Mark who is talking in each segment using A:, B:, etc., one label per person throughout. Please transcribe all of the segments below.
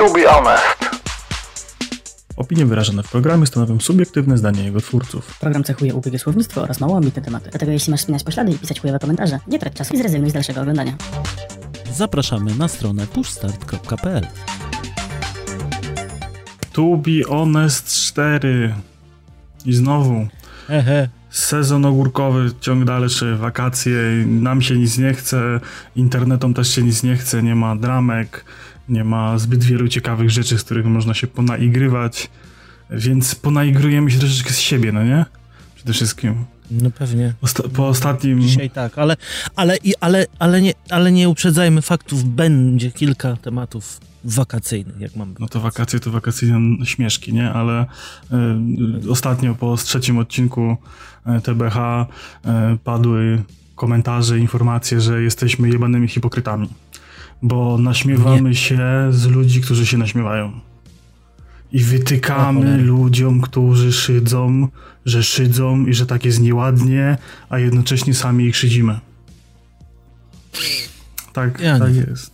A: To be honest.
B: Opinie wyrażone w programie stanowią subiektywne zdanie jego twórców.
C: Program cechuje ubiegie słownictwo oraz mało ambitne tematy. Dlatego jeśli masz spinać poślady i pisać chujowe komentarze, nie trać czasu i zrezygnuj z dalszego oglądania.
D: Zapraszamy na stronę pushstart.pl.
B: To be honest 4. I znowu
D: Hehe.
B: sezon ogórkowy, ciąg dalszy, wakacje, nam się nic nie chce, internetom też się nic nie chce, nie ma dramek, nie ma zbyt wielu ciekawych rzeczy, z których można się ponaigrywać, więc ponaigrujemy się troszeczkę z siebie, no nie? Przede wszystkim.
D: No pewnie.
B: Osta- po ostatnim...
D: Dzisiaj tak, ale, ale, ale, ale, nie, ale nie uprzedzajmy faktów. Będzie kilka tematów wakacyjnych, jak mamy.
B: No to wakacje to wakacyjne śmieszki, nie? Ale y, ostatnio po trzecim odcinku y, TBH y, padły komentarze, informacje, że jesteśmy jebanymi hipokrytami. Bo naśmiewamy się z ludzi, którzy się naśmiewają. I
D: O
B: wytykamy
D: cholera.
B: ludziom, którzy szydzą, że szydzą i że tak jest nieładnie, a jednocześnie sami ich szydzimy. Tak,
D: Ja
B: tak
D: nie.
B: jest.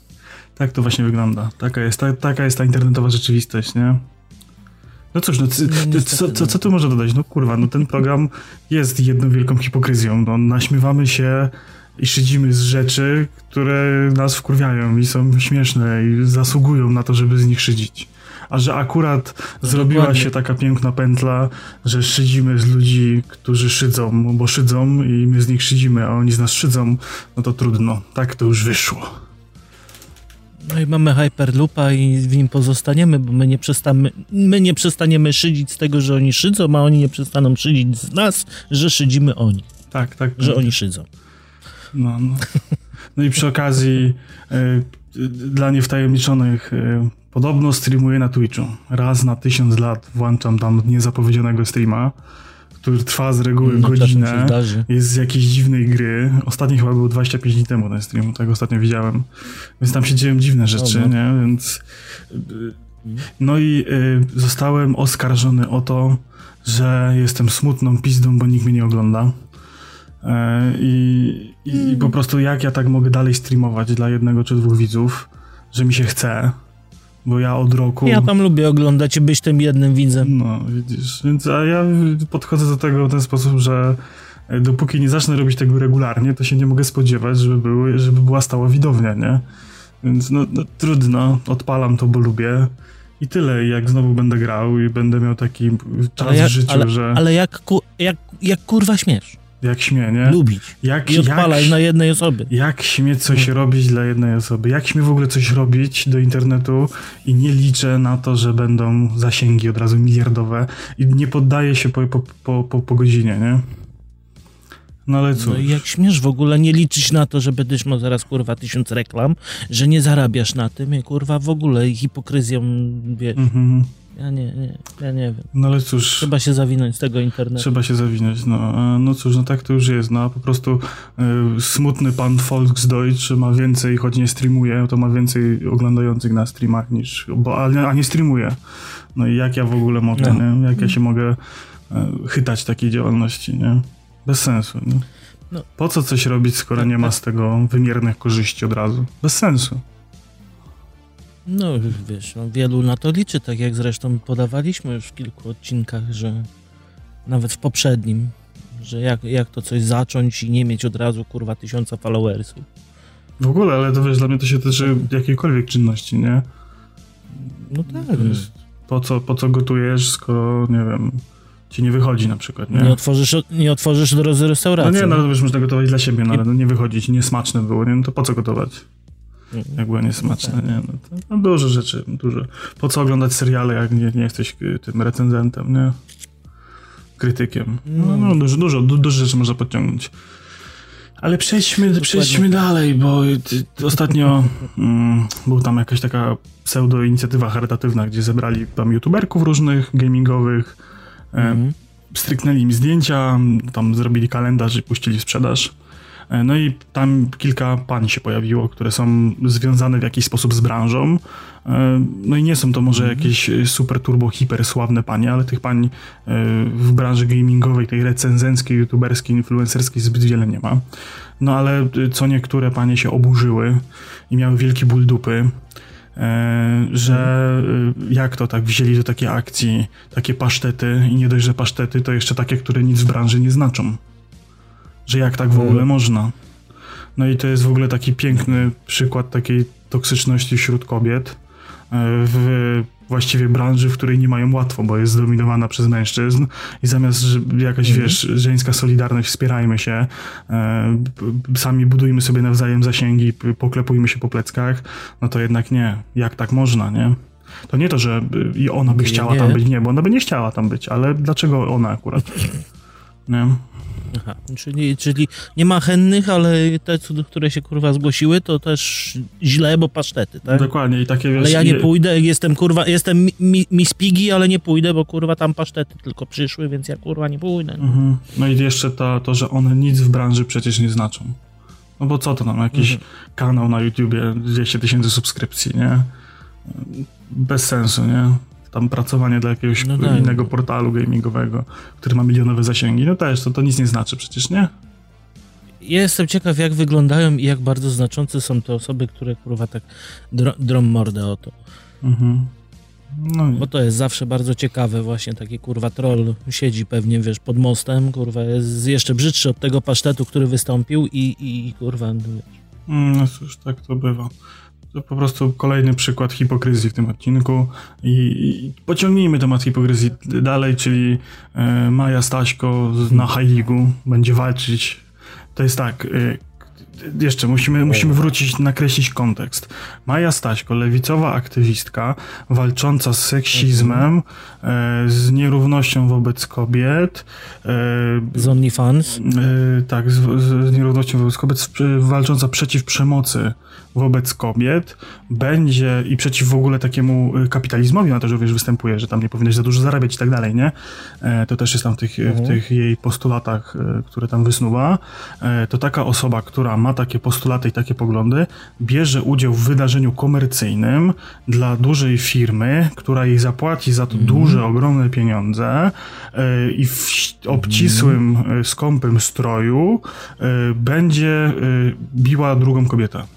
B: Tak to właśnie wygląda. Taka jest, ta, taka jest ta internetowa rzeczywistość, nie? No cóż, no,
D: No,
B: ty-
D: niestety,
B: co, co,
D: no.
B: co tu można dodać? No kurwa, no ten program jest jedną wielką hipokryzją. No, naśmiewamy się i szydzimy z rzeczy, które nas wkurwiają i są śmieszne i zasługują na to, żeby z nich szydzić. A że akurat zrobiła
D: dokładnie.
B: się taka piękna pętla, że szydzimy z ludzi, którzy szydzą, bo szydzą i my z nich szydzimy, a oni z nas szydzą, no to trudno. Tak to już wyszło.
D: No i mamy Hyperloopa i w nim pozostaniemy, bo my nie, przestamy, my nie przestaniemy szydzić z tego, że oni szydzą, a oni nie przestaną szydzić z nas, że szydzimy oni,
B: Tak, tak.
D: że oni szydzą.
B: No, no. no i przy okazji y, y, dla niewtajemniczonych y, podobno streamuję na Twitchu. Raz na tysiąc lat włączam tam niezapowiedzianego streama, który trwa z reguły
D: No,
B: godzinę. Jest z jakiejś dziwnej gry. Ostatni chyba był 25 dni temu ten stream, tak ostatnio widziałem. Więc tam się dzieją dziwne rzeczy,
D: no.
B: nie? Więc... y, No i y, zostałem oskarżony o to, że jestem smutną pizdą, bo nikt mnie nie ogląda. E, I, i, I po prostu jak ja tak mogę dalej streamować dla jednego czy dwóch widzów, że mi się chce, bo ja od roku...
D: Ja tam lubię oglądać i być tym jednym widzem.
B: No, widzisz, więc a ja podchodzę do tego w ten sposób, że e, dopóki nie zacznę robić tego regularnie, to się nie mogę spodziewać, żeby, były, żeby była stała widownia, nie? Więc no, no trudno, odpalam to, bo lubię. I tyle, I jak znowu będę grał i będę miał taki czas
D: jak,
B: w życiu,
D: ale,
B: że
D: ale jak, jak, jak kurwa śmiesz
B: jak śmie, nie?
D: lubić
B: Jak,
D: i odpalać
B: jak,
D: na jednej osobie.
B: jak śmie coś robić dla jednej osoby? Jak śmie w ogóle coś robić do internetu i nie liczę na to, że będą zasięgi od razu miliardowe i nie poddaję się po, po, po, po, po godzinie, nie? No ale cóż.
D: No i jak śmiesz w ogóle nie liczyć na to, że będziesz miał zaraz kurwa tysiąc reklam, że nie zarabiasz na tym i kurwa w ogóle hipokryzją, wiesz,
B: Mhm.
D: Ja nie, nie, ja nie wiem.
B: No ale cóż,
D: Trzeba się zawinąć z tego internetu.
B: trzeba się zawinąć. No, a no cóż, no tak to już jest. No po prostu y, smutny pan Volksdeutsch ma więcej, choć nie streamuje, to ma więcej oglądających na streamach niż, bo, a, nie- a nie streamuje. No i jak ja w ogóle mogę,
D: No.
B: nie? Jak ja się mogę y, chytać takiej działalności, nie? Bez sensu, nie?
D: No.
B: Po co coś robić, skoro
D: Tak,
B: nie ma
D: tak.
B: z tego wymiernych korzyści od razu? Bez sensu.
D: No wiesz, no, wielu na to liczy, tak jak zresztą podawaliśmy już w kilku odcinkach, że nawet w poprzednim, że jak, jak to coś zacząć i nie mieć od razu kurwa tysiąca followersów.
B: W ogóle, ale to wiesz, dla mnie to się tyczy jakiejkolwiek czynności, nie?
D: No tak,
B: To jest, po, co, po co gotujesz, skoro, nie wiem, ci nie wychodzi na przykład, nie?
D: nie otworzysz, nie otworzysz do
B: no
D: restauracji.
B: nie, no wiesz, można gotować dla siebie, no ale no nie wychodzi ci, niesmaczne było, nie? No to po co gotować? Jak było niesmaczne,
D: tak.
B: nie? No, no dużo rzeczy, dużo. Po co oglądać seriale, jak nie, nie jesteś y, tym recenzentem, nie? Krytykiem. No, no dużo, dużo, du, dużo rzeczy można podciągnąć. Ale przejdźmy, przejdźmy dalej, bo y, ostatnio mm, był tam jakaś taka pseudo-inicjatywa charytatywna, gdzie zebrali tam youtuberków różnych, gamingowych, e,
D: Mhm.
B: stryknęli im zdjęcia, tam zrobili kalendarz i puścili sprzedaż. E, No i tam kilka pań się pojawiło, które są związane w jakiś sposób z branżą. E, No i nie są to może jakieś e, super turbo hiper sławne panie, ale tych pań w branży gamingowej, tej recenzenckiej, youtuberskiej, influencerskiej zbyt wiele nie ma. No ale co niektóre panie się oburzyły i miały wielki ból dupy, że jak to tak wzięli do takiej akcji takie pasztety i nie dość, że pasztety, to jeszcze takie, które nic w branży nie znaczą. Że jak tak w ogóle
D: Mhm.
B: można. No i to jest w ogóle taki piękny przykład takiej toksyczności wśród kobiet e, w właściwie branży, w której nie mają łatwo, bo jest zdominowana przez mężczyzn i zamiast że jakaś,
D: Mhm.
B: wiesz, żeńska solidarność, wspierajmy się, e, sami budujmy sobie nawzajem zasięgi, poklepujmy się po pleckach, no to jednak nie. Jak tak można, nie? To nie to, że y, i ona by
D: Nie,
B: chciała
D: nie.
B: tam być, nie, bo ona by nie chciała tam być, ale dlaczego ona akurat? Nie?
D: Aha, czyli, czyli nie ma chętnych, ale te, które się kurwa zgłosiły, to też źle, bo pasztety, tak?
B: Dokładnie i takie, wiesz...
D: Ale ja nie pójdę, jestem kurwa, jestem mi, mi, Piggy, ale nie pójdę, bo kurwa tam pasztety tylko przyszły, więc ja kurwa nie pójdę.
B: Mhm. No i jeszcze to, to, że one nic w branży przecież nie znaczą. No bo co to nam, jakiś
D: Mhm.
B: kanał na YouTubie, 200 tysięcy subskrypcji, nie? Bez sensu, nie? Tam pracowanie dla jakiegoś
D: No tak.
B: innego portalu gamingowego, który ma milionowe zasięgi, no też, to, to nic nie znaczy przecież, nie?
D: Ja jestem ciekaw, jak wyglądają i jak bardzo znaczące są te osoby, które kurwa tak dro, drą mordę o to.
B: Mhm. No
D: Bo to jest zawsze bardzo ciekawe, właśnie taki kurwa troll siedzi pewnie, wiesz, pod mostem, kurwa jest jeszcze brzydszy od tego pasztetu, który wystąpił i, i kurwa, no wiesz.
B: Mm, No cóż, tak to bywa. To po prostu kolejny przykład hipokryzji w tym odcinku i, i pociągnijmy temat hipokryzji dalej, czyli e, Maja Staśko z- na League'u będzie walczyć. To jest tak, e, jeszcze musimy, musimy wrócić, nakreślić kontekst. Maja Staśko, lewicowa aktywistka, walcząca z seksizmem, e, z nierównością wobec kobiet, e,
D: z OnlyFans.
B: Yy, tak, z, z, z nierównością wobec kobiet, walcząca przeciw przemocy wobec kobiet, będzie i przeciw w ogóle takiemu y, kapitalizmowi na to, że wiesz, występuje, że tam nie powinnaś za dużo zarabiać i tak dalej, nie? E, to też jest tam w tych, w tych jej postulatach, e, które tam wysnuwa. E, to taka osoba, która ma takie postulaty i takie poglądy, bierze udział w wydarzeniu komercyjnym dla dużej firmy, która jej zapłaci za to duże, ogromne pieniądze i w obcisłym, e, skąpym stroju będzie biła drugą kobietę.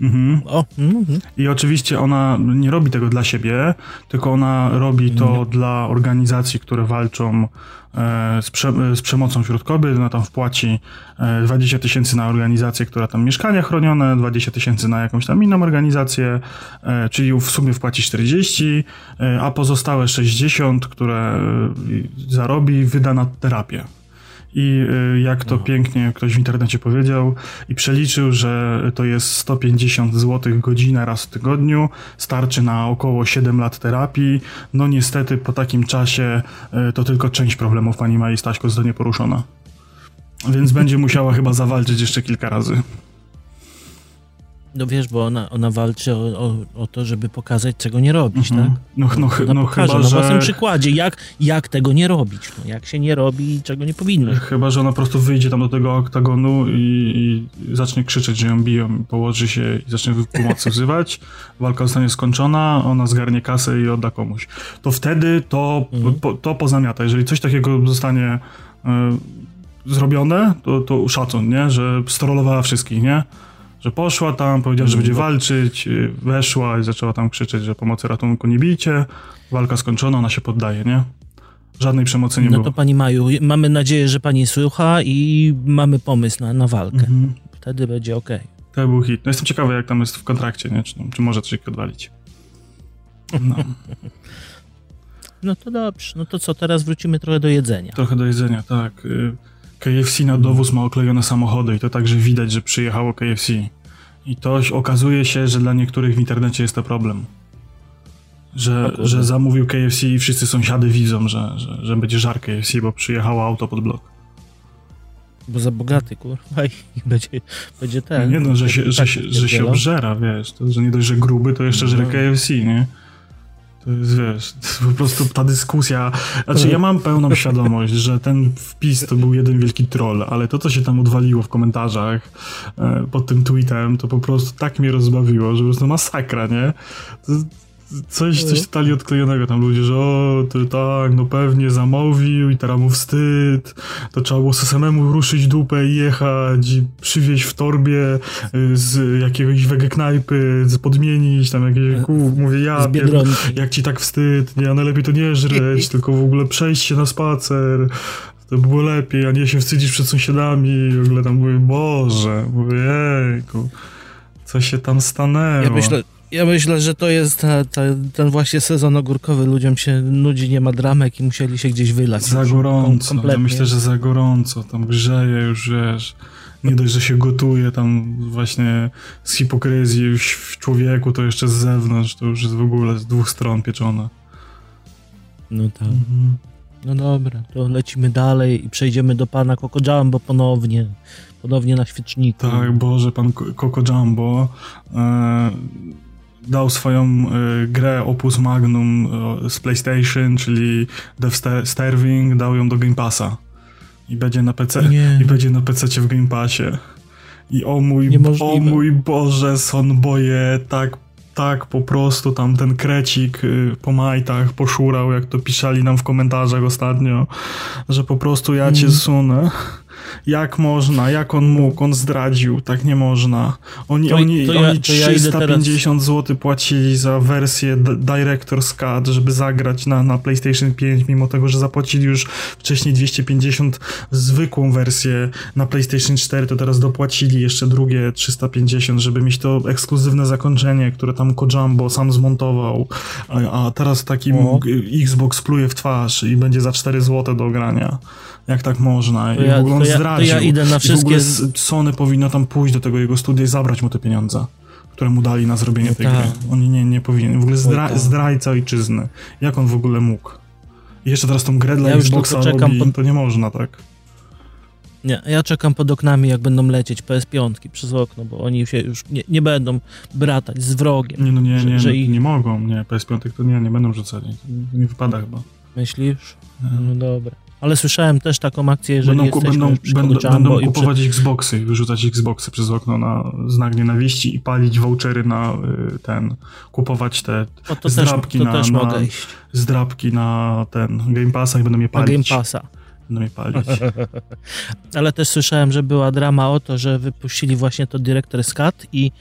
B: Mhm.
D: O, mhm.
B: I oczywiście ona nie robi tego dla siebie, tylko ona robi to dla organizacji, które walczą e, z, prze, z przemocą wśród kobiet. Ona tam wpłaci e, 20 tysięcy na organizację, która tam mieszkania chronione, 20 tysięcy na jakąś tam inną organizację, e, czyli w sumie wpłaci 40, e, a pozostałe 60, które e, zarobi, wyda na terapię. I y, jak to pięknie ktoś w internecie powiedział i przeliczył, że to jest 150 zł godzina raz w tygodniu, starczy na około 7 lat terapii. No niestety po takim czasie y, to tylko część problemów pani Mai Staśko zostanie poruszona. Więc będzie musiała chyba zawalczyć jeszcze kilka razy.
D: No wiesz, bo ona, ona walczy o, o, o to, żeby pokazać, czego nie robić, tak?
B: No, no,
D: Ona
B: no
D: pokaże
B: chyba,
D: na własnym
B: że...
D: przykładzie, jak, jak tego nie robić, no, jak się nie robi i czego nie powinno.
B: Chyba, że ona po prostu wyjdzie tam do tego oktagonu i, i zacznie krzyczeć, że ją biją, położy się i zacznie pomocy wzywać, walka zostanie skończona, ona zgarnie kasę i odda komuś. To wtedy to, po, to pozamiata. Jeżeli coś takiego zostanie e, zrobione, to, to szacun, nie? Że strolowała wszystkich, nie? Że poszła tam, powiedziała, że będzie walczyć, y, weszła i zaczęła tam krzyczeć, że pomocy ratunku nie bijcie, walka skończona, ona się poddaje, nie? Żadnej przemocy nie
D: No
B: było.
D: to pani Maju, mamy nadzieję, że pani słucha i mamy pomysł na, na walkę.
B: Mhm.
D: Wtedy będzie okej.
B: To był hit. No jestem ciekawy, jak tam jest w kontrakcie, nie? Czy, czy może coś odwalić. No,
D: No to dobrze, no to co, teraz wrócimy trochę do jedzenia.
B: trochę do jedzenia, tak. KFC na dowóz ma oklejone samochody i to także widać, że przyjechało KFC. I to okazuje się, że dla niektórych w internecie jest to problem. Że, że zamówił KFC i wszyscy sąsiady widzą, że, że, że będzie żar KFC, bo przyjechało auto pod blok.
D: Bo za bogaty, kurwa, i będzie, będzie ten.
B: Nie no, że się, że,
D: tak
B: się, że się obżera, wiesz, to, że nie dość, że gruby, to jeszcze żre
D: No.
B: KFC, nie? To jest, wiesz, to jest po prostu ta dyskusja, znaczy ja mam pełną świadomość, że ten wpis to był jeden wielki troll, ale to, co się tam odwaliło w komentarzach e, pod tym tweetem, to po prostu tak mnie rozbawiło, że po prostu masakra, nie? To, coś, coś totalnie odklejonego tam ludzie, że o, to tak, no pewnie zamówił i teraz mu wstyd, to trzeba było samemu ruszyć dupę i jechać i przywieźć w torbie y, z jakiegoś wege knajpy, z- podmienić tam jakieś, ku, mówię ja,
D: Biedronki.
B: jak ci tak wstyd, nie, a najlepiej to nie żreć, tylko w ogóle przejść się na spacer, to by było lepiej, a nie się wstydzić przed sąsiadami i w ogóle tam mówię, Boże, mówię, jejku, co się tam stanęło.
D: Ja myślę, ja myślę, że to jest ta, ta, ten właśnie sezon ogórkowy. Ludziom się nudzi, nie ma dramek i musieli się gdzieś wylać.
B: Za gorąco,
D: kom-
B: ja myślę, że za gorąco, tam grzeje już, wiesz, nie dość, że się gotuje tam właśnie z hipokryzji w człowieku, to jeszcze z zewnątrz, to już jest w ogóle z dwóch stron pieczone.
D: No tak. No dobra, to lecimy dalej i przejdziemy do pana Coco Jumbo ponownie. Ponownie na świeczniku.
B: Tak, Boże, pan Coco Jumbo e, dał swoją e, grę Opus Magnum e, z PlayStation, czyli Death Sta- Starving, dał ją do Game Passa. I będzie na PC,
D: Nie.
B: i będzie na PC w Game Passie. I o mój,
D: Niemożliwe.
B: o mój Boże, sonboje, tak, tak po prostu tam ten krecik y, po majtach poszurał, jak to pisali nam w komentarzach ostatnio, że po prostu ja cię
D: Mm.
B: sunę. Jak można, jak on mógł, on zdradził, tak nie można. Oni,
D: To-
B: oni,
D: to ja-
B: oni
D: to ja idę
B: 350 zł płacili za wersję Director's Cut, żeby zagrać na, na PlayStation 5, mimo tego, że zapłacili już wcześniej 250 zwykłą wersję na PlayStation 4, to teraz dopłacili jeszcze drugie 350, żeby mieć to ekskluzywne zakończenie, które tam Kojambo sam zmontował, a, a teraz taki
D: O.
B: g- Xbox pluje w twarz i będzie za 4 zł do grania. Jak tak można? I
D: ja-
B: w ogóle on
D: to ja- to
B: zdradził.
D: ja idę na
B: I w ogóle
D: wszystkie-
B: Sony powinno tam pójść do tego jego studia i zabrać mu te pieniądze, które mu dali na zrobienie
D: No
B: tej
D: tak.
B: gry. Oni nie, nie powinien. W ogóle zdra-
D: tak.
B: zdrajca ojczyzny. Jak on w ogóle mógł? I jeszcze teraz tą grę dla
D: Ja już
B: Xboxa robi,
D: pod-
B: to nie można, tak?
D: Nie, ja czekam pod oknami, jak będą lecieć PS5 przez okno, bo oni się już nie, nie będą bratać z wrogiem.
B: Nie, no nie,
D: Że-
B: nie,
D: że
B: no,
D: ich-
B: nie mogą, nie, PS5 to nie, nie będą rzucali. To nie wypada chyba.
D: Myślisz? No dobra. Ale słyszałem też taką akcję, jeżeli
B: Będą, będą, będą, będą kupować Xboxy, wyrzucać Xboxy przez okno na znak nienawiści i palić vouchery na y, ten, kupować te
D: O, to też,
B: zdrabki
D: to
B: na-
D: też
B: na-
D: mogę iść.
B: zdrabki na ten Game Passa i będą je
D: Na Game
B: palić.
D: Passa.
B: Będą je palić.
D: Ale też słyszałem, że była drama o to, że wypuścili właśnie to Director's Cut i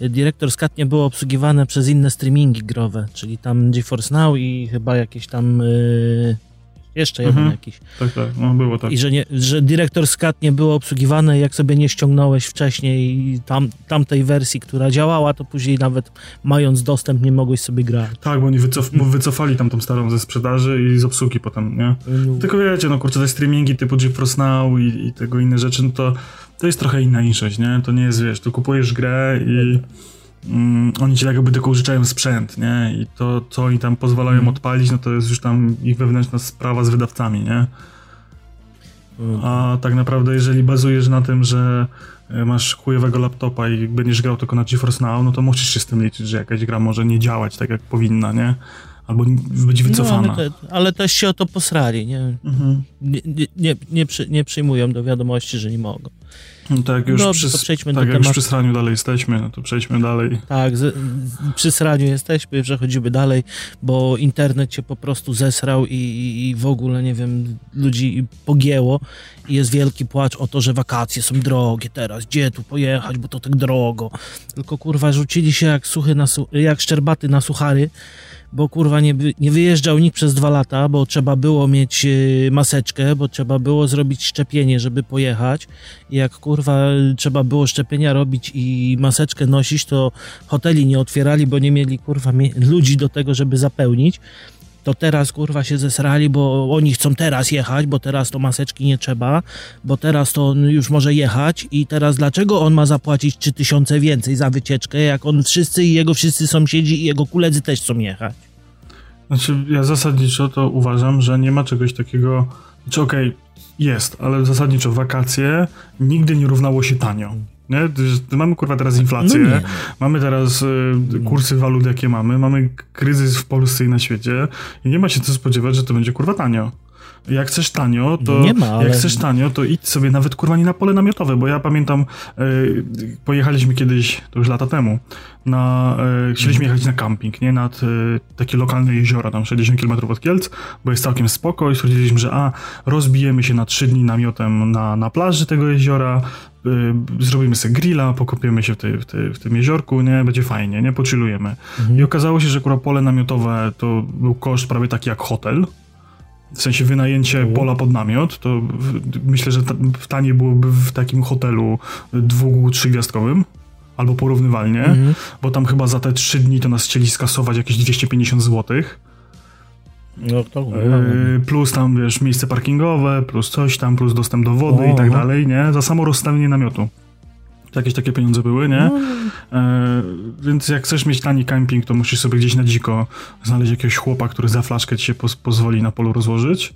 D: Director's Cut nie było obsługiwane przez inne streamingi growe, czyli tam GeForce Now i chyba jakieś tam yy, jeszcze jeden
B: Mhm.
D: jakiś.
B: Tak, tak, no było tak.
D: I że, nie, że Director's Cut nie było obsługiwane, jak sobie nie ściągnąłeś wcześniej tam, tamtej wersji, która działała, to później nawet mając dostęp nie mogłeś sobie grać.
B: Tak, bo oni wycof bo wycofali tam tą starą ze sprzedaży i z obsługi potem, nie? Tylko wiecie, no kurczę, te streamingi typu GeForce Now i, i tego inne rzeczy, no to, to jest trochę inna niższość, nie? To nie jest, wiesz, tu kupujesz grę i mm, oni ci tak jakby tylko użyczają sprzęt, nie? I to, co oni tam pozwalają
D: Mhm.
B: odpalić, no to jest już tam ich wewnętrzna sprawa z wydawcami, nie? A tak naprawdę, jeżeli bazujesz na tym, że e, masz chujowego laptopa i będziesz grał tylko na GeForce Now, no to musisz się z tym liczyć, że jakaś gra może nie działać tak, jak powinna, nie? Albo być wycofana.
D: No, ale, te, ale też się o to posrali, nie?
B: Mhm.
D: Nie, nie, nie, nie, przy, nie przyjmują do wiadomości, że nie mogą.
B: No tak, już,
D: Dobrze,
B: przy,
D: przejdźmy
B: tak,
D: do
B: jak już przy sraniu dalej jesteśmy, no to przejdźmy dalej.
D: Tak, z, przy sraniu jesteśmy, przechodzimy dalej, bo internet się po prostu zesrał i, i, w ogóle, nie wiem, ludzi pogięło i jest wielki płacz o to, że wakacje są drogie teraz, gdzie tu pojechać, bo to tak drogo. Tylko kurwa rzucili się jak suchy na jak szczerbaty na suchary, bo kurwa nie, nie wyjeżdżał nikt przez dwa lata, bo trzeba było mieć y, maseczkę, bo trzeba było zrobić szczepienie, żeby pojechać. I jak kurwa trzeba było szczepienia robić i maseczkę nosić, to hoteli nie otwierali, bo nie mieli kurwa ludzi do tego, żeby zapełnić. To teraz kurwa się zesrali, bo oni chcą teraz jechać, bo teraz to maseczki nie trzeba, bo teraz to on już może jechać i teraz dlaczego on ma zapłacić 3000 więcej za wycieczkę, jak on wszyscy i jego wszyscy sąsiedzi i jego koledzy też chcą jechać.
B: Znaczy, ja zasadniczo to uważam, że nie ma czegoś takiego. Znaczy, okej, jest, ale zasadniczo wakacje nigdy nie równało się tanio. Nie? Mamy kurwa teraz inflację,
D: No no.
B: mamy teraz y, kursy walut, jakie mamy, mamy kryzys w Polsce i na świecie i nie ma się co spodziewać, że to będzie kurwa tanio. Jak chcesz tanio, to
D: Nie ma, ale-
B: jak chcesz tanio, to idź sobie nawet kurwa nie na pole namiotowe, bo ja pamiętam, e, pojechaliśmy kiedyś, to już lata temu, na, e, chcieliśmy jechać na camping, nie, nad e, takie lokalne jeziora, tam 60 km od Kielc, bo jest całkiem spoko i stwierdziliśmy, że a, rozbijemy się na 3 dni namiotem na, na plaży tego jeziora, zrobimy sobie grilla, pokopiemy się w, tej, w, tej, w tym jeziorku, nie, będzie fajnie, nie, pochillujemy. I okazało się, że akurat pole namiotowe to był koszt prawie taki jak hotel, w sensie wynajęcie pola pod namiot, to myślę, że ta, w taniej byłoby w takim hotelu dwu, trzygwiazdkowym, albo porównywalnie,
D: Mhm.
B: bo tam chyba za te trzy dni to nas chcieli skasować jakieś 250 złotych.
D: No to
B: Yy, plus tam, wiesz, miejsce parkingowe, plus coś tam, plus dostęp do wody i tak dalej, nie? Za samo rozstawienie namiotu. Jakieś takie pieniądze były, nie?
D: No.
B: E, więc jak chcesz mieć tani camping, to musisz sobie gdzieś na dziko znaleźć jakiegoś chłopa, który za flaszkę ci się poz pozwoli na polu rozłożyć.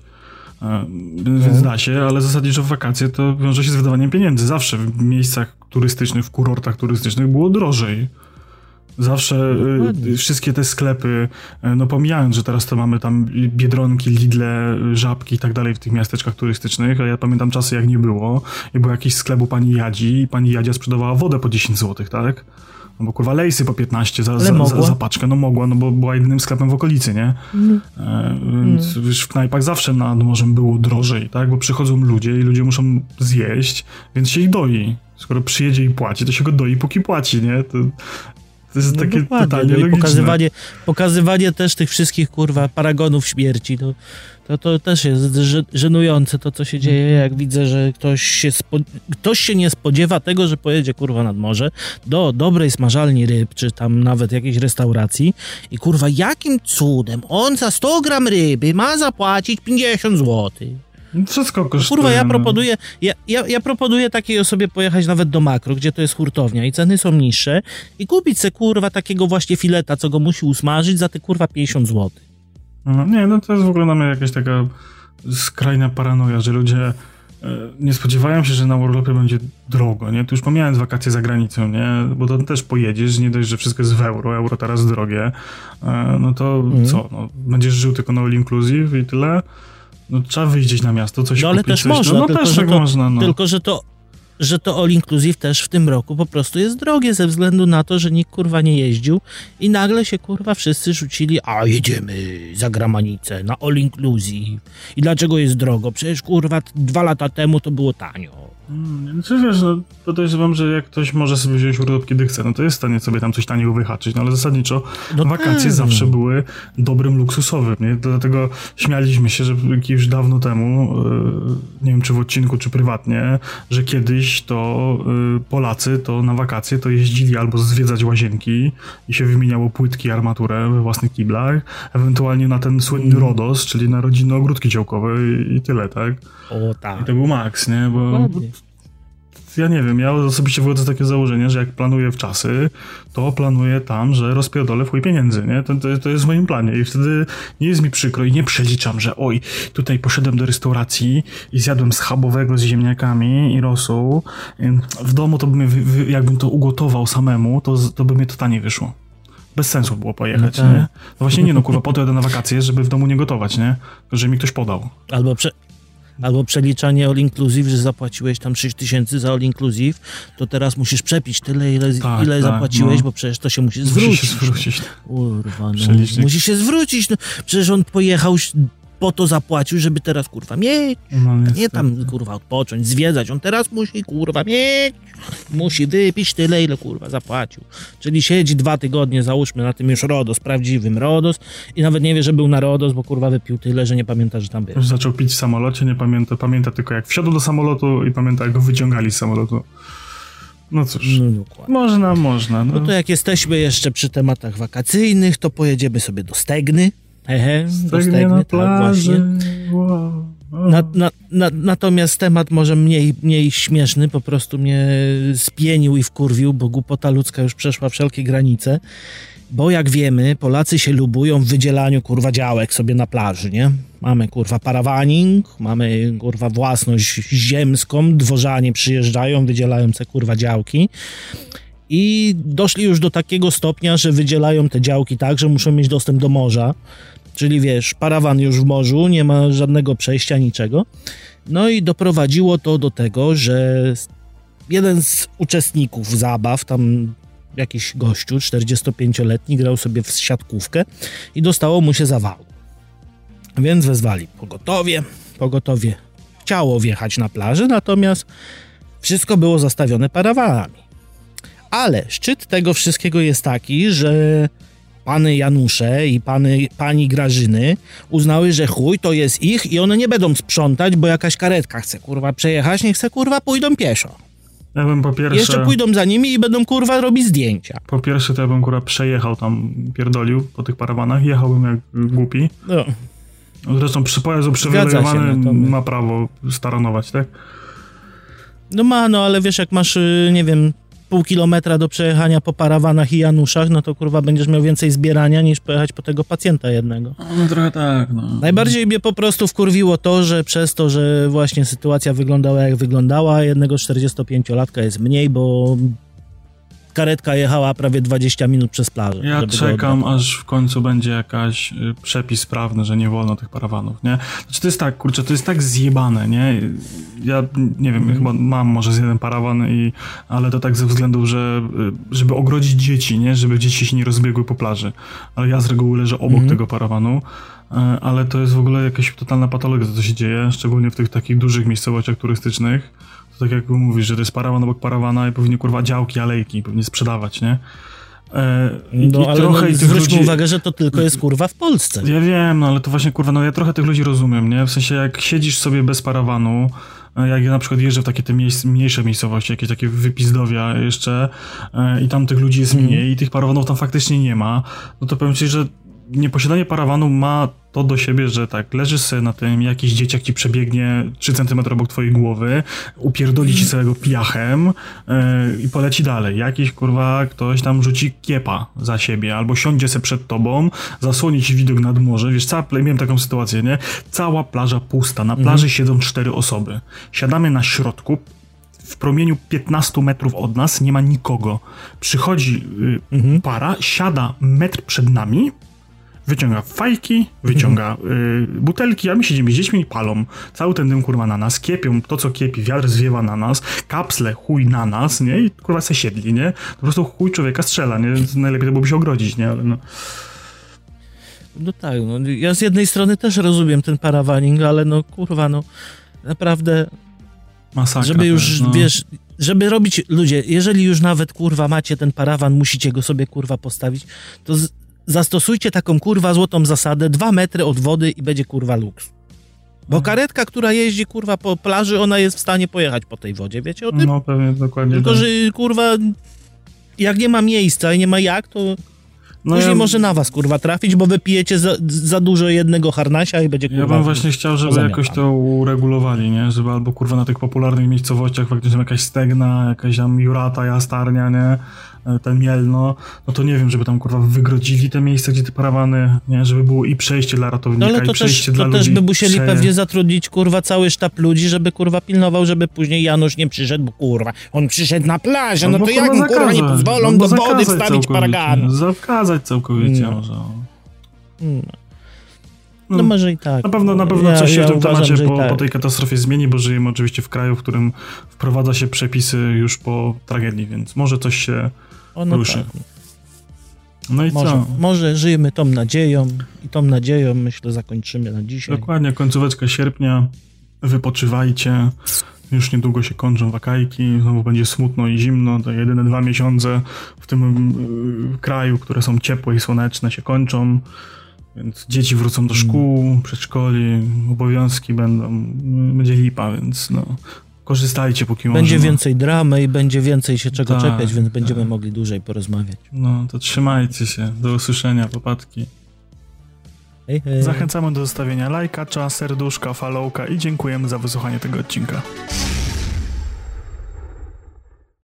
B: E, więc da się, ale zasadniczo w wakacje to wiąże się z wydawaniem pieniędzy. Zawsze w miejscach turystycznych, w kurortach turystycznych było drożej. Zawsze y, wszystkie te sklepy, y, no pomijając, że teraz to mamy tam Biedronki, Lidle, y, Żabki i tak dalej w tych miasteczkach turystycznych, a ja pamiętam czasy jak nie było i był jakiś sklep u pani Jadzi i pani Jadzia sprzedawała wodę po 10 zł, tak? No bo kurwa lejsy po 15 za, za, za, za paczkę, no mogła, no bo była jedynym sklepem w okolicy, nie? E, więc wiesz, w knajpach zawsze nad morzem było drożej, tak? Bo przychodzą ludzie i ludzie muszą zjeść, więc się ich doi. Skoro przyjedzie i płaci, to się go doi, póki płaci, nie? To, to jest
D: No
B: takie totalnie
D: no
B: logiczne.
D: pokazywanie, pokazywanie też tych wszystkich kurwa paragonów śmierci, to, to, to też jest żenujące to, co się dzieje, jak widzę, że ktoś się, ktoś się nie spodziewa tego, że pojedzie kurwa nad morze do dobrej smażalni ryb, czy tam nawet jakiejś restauracji i kurwa jakim cudem on za 100 gram ryby ma zapłacić 50 złotych.
B: Wszystko kosztuje.
D: Kurwa, ja
B: no.
D: proponuję, ja, ja, ja proponuję takiej osobie pojechać nawet do makro, gdzie to jest hurtownia i ceny są niższe i kupić se kurwa takiego właśnie fileta, co go musi usmażyć za te kurwa 50 zł.
B: No, nie, no to jest w ogóle na mnie jakaś taka skrajna paranoja, że ludzie e, nie spodziewają się, że na urlopie będzie drogo, nie? Tu już pomijając wakacje za granicą, nie? Bo to też pojedziesz, nie dość, że wszystko jest w euro, euro teraz drogie, e, no to
D: Mhm.
B: co? No, będziesz żył tylko na all inclusive i tyle? No trzeba wyjść na miasto, coś
D: No ale
B: kupić,
D: też
B: coś,
D: można,
B: no, no też tak
D: to,
B: można, no.
D: tylko że to że to all inclusive też w tym roku po prostu jest drogie ze względu na to, że nikt kurwa nie jeździł i nagle się kurwa wszyscy rzucili, a jedziemy za granicę na all inclusive. I dlaczego jest drogo? Przecież kurwa dwa lata temu to było tanio.
B: Mm, Czy wiesz, no, podejrzewam, że jak ktoś może sobie wziąć urlop kiedy chce, no to jest w stanie sobie tam coś taniego wyhaczyć, no ale zasadniczo
D: No
B: wakacje
D: tak.
B: zawsze były dobrym luksusowym, nie? Dlatego śmialiśmy się, że już dawno temu, e, nie wiem czy w odcinku, czy prywatnie, że kiedyś to e, Polacy to na wakacje to jeździli albo zwiedzać łazienki i się wymieniało płytki, armaturę we własnych kiblach, ewentualnie na ten słynny
D: Mm.
B: RODOS, czyli na rodzinne ogródki działkowe i, i tyle, tak?
D: O
B: I
D: tak.
B: to był maks, nie? Bo. Ja nie wiem, ja osobiście wychodzę z takiego założenia, że jak planuję w czasy, to planuję tam, że rozpierdolę w chuj pieniędzy, nie? To, to, to jest w moim planie i wtedy nie jest mi przykro i nie przeliczam, że oj, tutaj poszedłem do restauracji i zjadłem schabowego z ziemniakami i rosół. W domu to by mnie, wy, wy, jakbym to ugotował samemu, to, to by mnie to taniej wyszło. Bez sensu było pojechać,
D: No tak.
B: nie? No właśnie nie no, kurwa, po to jadę na wakacje, żeby w domu nie gotować, nie? Że mi ktoś podał.
D: Albo, prze, albo przeliczanie all inclusive, że zapłaciłeś tam 6 tysięcy za all inclusive, to teraz musisz przepić tyle, ile,
B: Tak,
D: ile
B: tak,
D: zapłaciłeś,
B: no.
D: bo przecież to się musi
B: Musi
D: zwrócić.
B: się zwrócić.
D: Kurwa, no.
B: Przelicznik.
D: Musi się zwrócić. No. Przecież on pojechał, po to zapłacił, żeby teraz kurwa mieć.
B: No,
D: Nie tam kurwa odpocząć, zwiedzać. On teraz musi kurwa mieć. Musi wypić tyle, ile kurwa zapłacił. Czyli siedzi dwa tygodnie, załóżmy, na tym już RODOS, prawdziwym RODOS i nawet nie wie, że był na RODOS, bo kurwa wypił tyle, że nie pamięta, że tam był.
B: Zaczął pić w samolocie, nie pamięta, pamięta tylko jak wsiadł do samolotu i pamięta jak go wyciągali z samolotu. No cóż,
D: No dokładnie.
B: można, można. No.
D: No to jak jesteśmy jeszcze przy tematach wakacyjnych, to pojedziemy sobie do Stegny.
B: Stegnie
D: Stegny,
B: na
D: tak właśnie.
B: plaży. Wow. O.
D: Na, na, na, natomiast temat może mniej, mniej śmieszny, po prostu mnie spienił i wkurwił, bo głupota ludzka już przeszła wszelkie granice. Bo jak wiemy, Polacy się lubują w wydzielaniu kurwa działek sobie na plaży, nie? Mamy kurwa parawaning, mamy kurwa własność ziemską, dworzanie przyjeżdżają, wydzielają se kurwa działki. I doszli już do takiego stopnia, że wydzielają te działki tak, że muszą mieć dostęp do morza. Czyli wiesz, parawan już w morzu, nie ma żadnego przejścia, niczego. No i doprowadziło to do tego, że jeden z uczestników zabaw, tam jakiś gościu, 45-letni, grał sobie w siatkówkę i dostało mu się zawału. Więc wezwali pogotowie. Pogotowie chciało wjechać na plażę, natomiast wszystko było zastawione parawanami. Ale szczyt tego wszystkiego jest taki, że pany Janusze i pany, pani Grażyny uznały, że chuj to jest ich i one nie będą sprzątać, bo jakaś karetka chce kurwa przejechać, nie chce kurwa, pójdą pieszo.
B: Ja bym po pierwsze...
D: Jeszcze pójdą za nimi i będą kurwa robić zdjęcia.
B: Po pierwsze to ja bym kurwa przejechał tam, pierdolił po tych parawanach, jechałbym jak głupi.
D: No.
B: Zresztą przy pojazdu przywilejowany
D: natomiast-
B: ma prawo staranować, tak?
D: No ma, no ale wiesz, jak masz, y, nie wiem, pół kilometra do przejechania po parawanach i Januszach, no to kurwa będziesz miał więcej zbierania niż pojechać po tego pacjenta jednego.
B: No trochę tak, no.
D: Najbardziej mnie po prostu wkurwiło to, że przez to, że właśnie sytuacja wyglądała jak wyglądała, jednego 45-latka jest mniej, bo karetka jechała prawie 20 minut przez plażę.
B: Ja czekam, aż w końcu będzie jakaś y, przepis prawny, że nie wolno tych parawanów, nie? Znaczy to jest tak, kurczę, to jest tak zjebane, nie? Ja nie wiem, chyba mam może z jeden parawan, i, ale to tak ze względu, że y, żeby ogrodzić dzieci, nie? Żeby dzieci się nie rozbiegły po plaży. Ale ja z reguły leżę obok
D: Mhm.
B: tego parawanu. y, Ale to jest w ogóle jakaś totalna patologia, co się dzieje, szczególnie w tych takich dużych miejscowościach turystycznych. To tak jak mówisz, że to jest parawan obok parawana i powinni kurwa działki, alejki pewnie sprzedawać, nie? E, i-
D: No ale
B: trochę
D: no, zwróćmy
B: ludzi-
D: uwagę, że to tylko jest kurwa w Polsce.
B: Ja wiem, no ale to właśnie kurwa, no ja trochę tych ludzi rozumiem, nie? W sensie jak siedzisz sobie bez parawanu, e, jak ja na przykład jeżdżę w takie te mniejsze miejscowości, jakieś takie wypizdowia jeszcze e, i tam tych ludzi jest
D: Mhm.
B: mniej i tych parawanów tam faktycznie nie ma, no to powiem ci, że nieposiadanie parawanu ma to do siebie, że tak, leżysz sobie na tym, jakiś dzieciak ci przebiegnie 3 cm obok twojej głowy, upierdoli ci całego piachem yy, i poleci dalej. Jakiś kurwa ktoś tam rzuci kiepa za siebie, albo siądzie se przed tobą, zasłoni ci widok nad morze. Wiesz, cała, miałem taką sytuację, nie? Cała plaża pusta, na plaży siedzą cztery osoby. Siadamy na środku, w promieniu 15 metrów od nas nie ma nikogo. Przychodzi y, para, siada metr przed nami, wyciąga fajki, wyciąga y, butelki, a my siedzimy z dziećmi i palą. Cały ten dym kurwa na nas, kiepią to co kiepi, wiatr zwiewa na nas, kapsle chuj na nas, nie? I kurwa se siedli, nie? Po prostu chuj człowieka strzela, nie? Najlepiej to byłoby się ogrodzić, nie? Ale no.
D: No tak, no, ja z jednej strony też rozumiem ten parawaning, ale no kurwa, no naprawdę
B: Masakra.
D: Żeby już,
B: no.
D: wiesz, żeby robić, ludzie, jeżeli już nawet, kurwa, macie ten parawan, musicie go sobie, kurwa, postawić, to z, zastosujcie taką, kurwa, złotą zasadę, dwa metry od wody i będzie, kurwa, luks. Bo karetka, która jeździ, kurwa, po plaży, ona jest w stanie pojechać po tej wodzie, wiecie o tym?
B: No pewnie, dokładnie
D: Tylko,
B: tak.
D: że, kurwa, jak nie ma miejsca i nie ma jak, to
B: No
D: później
B: ja-
D: może na was, kurwa, trafić, bo wypijecie za, za dużo jednego harnasia i będzie, kurwa...
B: Ja bym właśnie chciał, żeby jakoś to uregulowali, nie? Żeby albo kurwa na tych popularnych miejscowościach faktycznie jakaś stegna, jakaś tam jurata, jastarnia, nie? E, Ten mielno, no to nie wiem, żeby tam kurwa wygrodzili te miejsca, gdzie te parawany, nie? Żeby było i przejście dla ratownika,
D: No ale
B: i
D: to
B: przejście
D: też,
B: dla
D: to
B: ludzi.
D: też by musieli
B: prze-
D: pewnie zatrudnić kurwa cały sztab ludzi, żeby kurwa pilnował, żeby później Janusz nie przyszedł, bo kurwa, on przyszedł na plażę, no
B: Albo,
D: to jak mu kurwa nie pozwolą do wody wstawić
B: całkowicie,
D: paragan?
B: Zakazać całkowicie
D: No.
B: może.
D: No,
B: No,
D: no może i tak.
B: Na pewno, na pewno
D: Ja-
B: coś się
D: ja
B: w tym
D: uważam,
B: temacie po,
D: tak.
B: po tej katastrofie zmieni, bo żyjemy oczywiście w kraju, w którym wprowadza się przepisy już po tragedii, więc może coś się
D: O, no
B: ruszy.
D: tak.
B: No i
D: Może,
B: co?
D: może żyjemy tą nadzieją i tą nadzieją myślę zakończymy na dzisiaj.
B: Dokładnie, końcóweczka sierpnia. Wypoczywajcie. Już niedługo się kończą wakajki, znowu będzie smutno i zimno. To jedyne dwa miesiące w tym y, kraju, które są ciepłe i słoneczne, się kończą. Więc dzieci wrócą do szkół, przedszkoli, obowiązki będą, będzie lipa, więc no, korzystajcie póki
D: Będzie
B: można.
D: więcej dramy i będzie więcej się czego
B: Tak,
D: czepiać, więc będziemy
B: tak.
D: mogli dłużej porozmawiać.
B: No, to trzymajcie się. Do usłyszenia, popatki.
D: Hej, hej.
B: Zachęcamy do zostawienia lajka, serduszka, followka i dziękujemy za wysłuchanie tego odcinka.